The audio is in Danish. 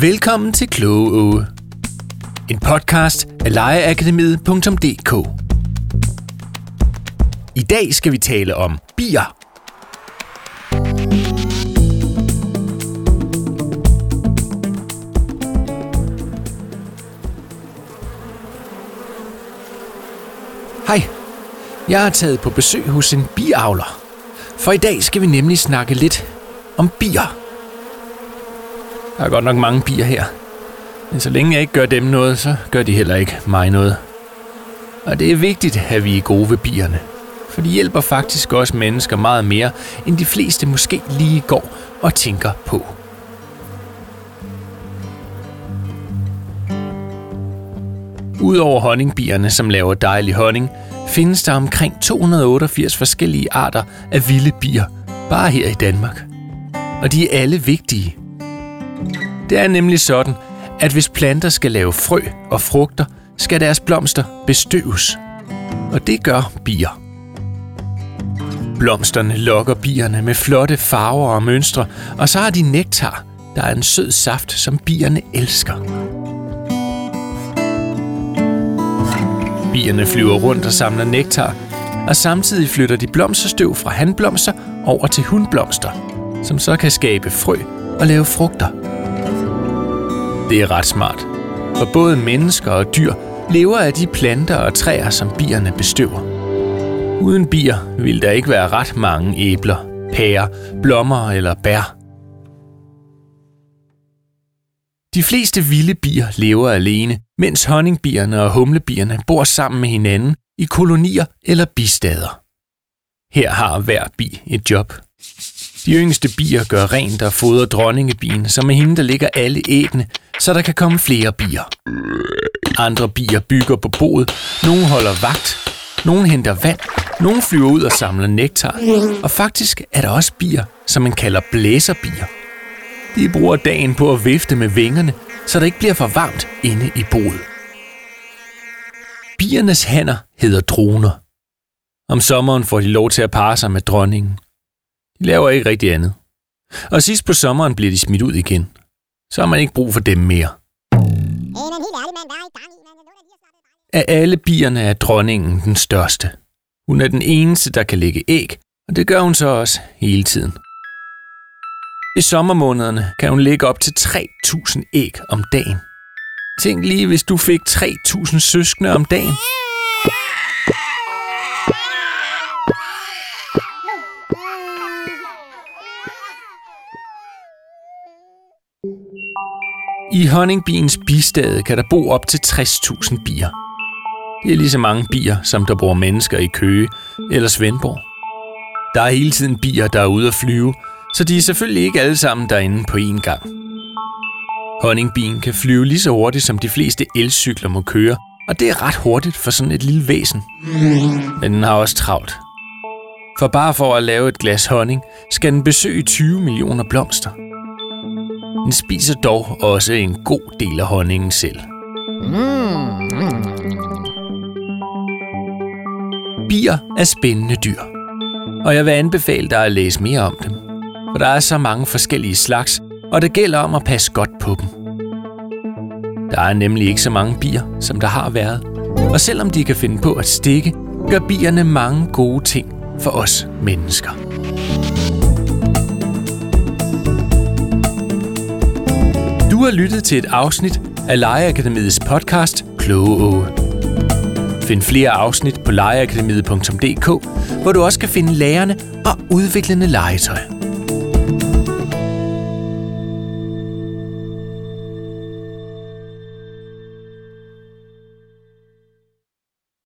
Velkommen til Kloge Åge. En podcast af legeakademiet.dk I dag skal vi tale om bier. Hej, jeg er taget på besøg hos en biavler. For i dag skal vi nemlig snakke lidt om bier. Der er godt nok mange bier her. Men så længe jeg ikke gør dem noget, så gør de heller ikke mig noget. Og det er vigtigt, at vi er gode ved bierne. For de hjælper faktisk også mennesker meget mere, end de fleste måske lige går og tænker på. Udover honningbierne, som laver dejlig honning, findes der omkring 288 forskellige arter af vilde bier, bare her i Danmark. Og de er alle vigtige. Det er nemlig sådan, at hvis planter skal lave frø og frugter, skal deres blomster bestøves. Og det gør bier. Blomsterne lokker bierne med flotte farver og mønstre, og så har de nektar, der er en sød saft, som bierne elsker. Bierne flyver rundt og samler nektar, og samtidig flytter de blomsterstøv fra handblomster over til hundblomster, som så kan skabe frø og lave frugter. Det er ret smart, for både mennesker og dyr lever af de planter og træer, som bierne bestøver. Uden bier ville der ikke være ret mange æbler, pærer, blommer eller bær. De fleste vilde bier lever alene, mens honningbierne og humlebierne bor sammen med hinanden i kolonier eller bistader. Her har hver bi et job. De yngste bier gør rent og fodrer dronningebien, som er hende, der ligger alle æggene, så der kan komme flere bier. Andre bier bygger på boet, nogle holder vagt, nogle henter vand, nogle flyver ud og samler nektar, og faktisk er der også bier, som man kalder blæserbier. De bruger dagen på at vifte med vingerne, så der ikke bliver for varmt inde i boet. Biernes hanner hedder droner. Om sommeren får de lov til at parre sig med dronningen. De laver ikke rigtig andet. Og sidst på sommeren bliver de smidt ud igen. Så har man ikke brug for dem mere. Af alle bierne er dronningen den største. Hun er den eneste, der kan lægge æg, og det gør hun så også hele tiden. I sommermånederne kan hun lægge op til 3.000 æg om dagen. Tænk lige, hvis du fik 3.000 søskende om dagen. I honningbiens bistade kan der bo op til 60.000 bier. Det er lige så mange bier, som der bor mennesker i Køge eller Svendborg. Der er hele tiden bier, der er ude at flyve, så de er selvfølgelig ikke alle sammen derinde på én gang. Honningbien kan flyve lige så hurtigt, som de fleste elcykler må køre, og det er ret hurtigt for sådan et lille væsen. Men den har også travlt. For bare for at lave et glas honning, skal den besøge 20 millioner blomster. Den spiser dog også en god del af honningen selv. Bier er spændende dyr, og jeg vil anbefale dig at læse mere om dem for der er så mange forskellige slags, og det gælder om at passe godt på dem. Der er nemlig ikke så mange bier, som der har været, og selvom de kan finde på at stikke, gør bierne mange gode ting for os mennesker. Har lyttet til et afsnit af Legeakademiets podcast Kloge Åge. Find flere afsnit på legeakademiet.dk, hvor du også kan finde lærerne og udviklende legetøj.